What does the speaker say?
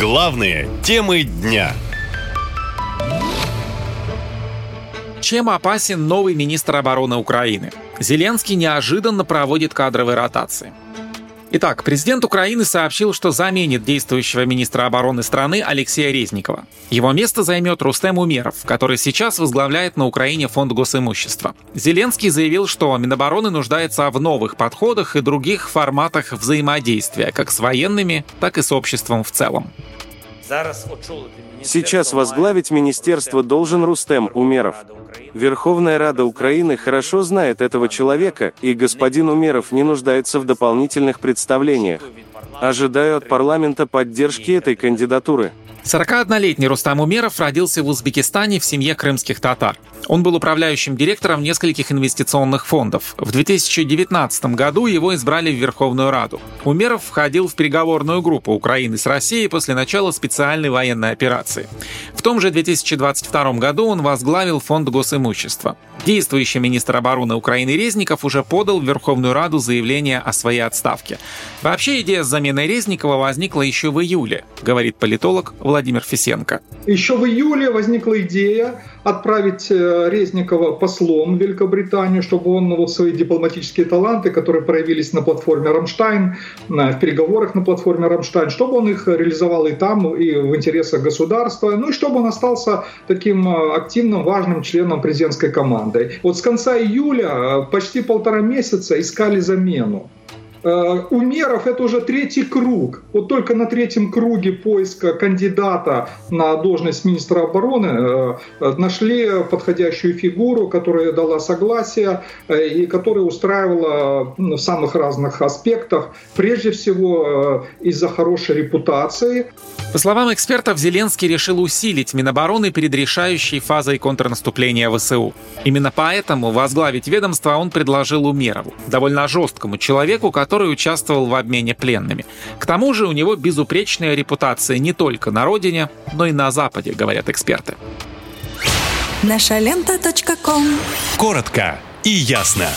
Главные темы дня. Чем опасен новый министр обороны Украины? Зеленский неожиданно проводит кадровые ротации. Итак, президент Украины сообщил, что заменит действующего министра обороны страны Алексея Резникова. Его место займет Рустем Умеров, который сейчас возглавляет на Украине фонд госимущества. Зеленский заявил, что Минобороны нуждается в новых подходах и других форматах взаимодействия, как с военными, так и с обществом в целом. Сейчас возглавить министерство должен Рустем Умеров. Верховная Рада Украины хорошо знает этого человека, и господин Умеров не нуждается в дополнительных представлениях. Ожидаю от парламента поддержки этой кандидатуры. 41-летний Рустам Умеров родился в Узбекистане в семье крымских татар. Он был управляющим директором нескольких инвестиционных фондов. В 2019 году его избрали в Верховную Раду. Умеров входил в переговорную группу Украины с Россией после начала специальной военной операции. В том же 2022 году он возглавил фонд госимущества. Действующий министр обороны Украины Резников уже подал в Верховную Раду заявление о своей отставке. Вообще идея с заменой Резникова возникла еще в июле, говорит политолог Владимир Фисенко. Еще в июле возникла идея отправить э, Резникова послом в Великобританию, чтобы он вот свои дипломатические таланты, которые проявились на платформе «Рамштайн», в переговорах на платформе «Рамштайн», чтобы он их реализовал и там, и в интересах государства, ну и чтобы он остался таким э, активным, важным членом президентской команды. Вот с конца июля э, почти полтора месяца искали замену. Э, Умеров это уже третий круг. Вот только на третьем круге поиска кандидата на должность министра обороны э, нашли подходящую фигуру, которая дала согласие э, и которая устраивала в самых разных аспектах. Прежде всего из-за хорошей репутации. По словам экспертов, Зеленский решил усилить Минобороны перед решающей фазой контрнаступления ВСУ. Именно поэтому возглавить ведомство он предложил Умерову, довольно жесткому человеку, который участвовал в обмене пленными. К тому же у него безупречная репутация не только на родине, но и на Западе, говорят эксперты. Наша лента. Коротко и ясно.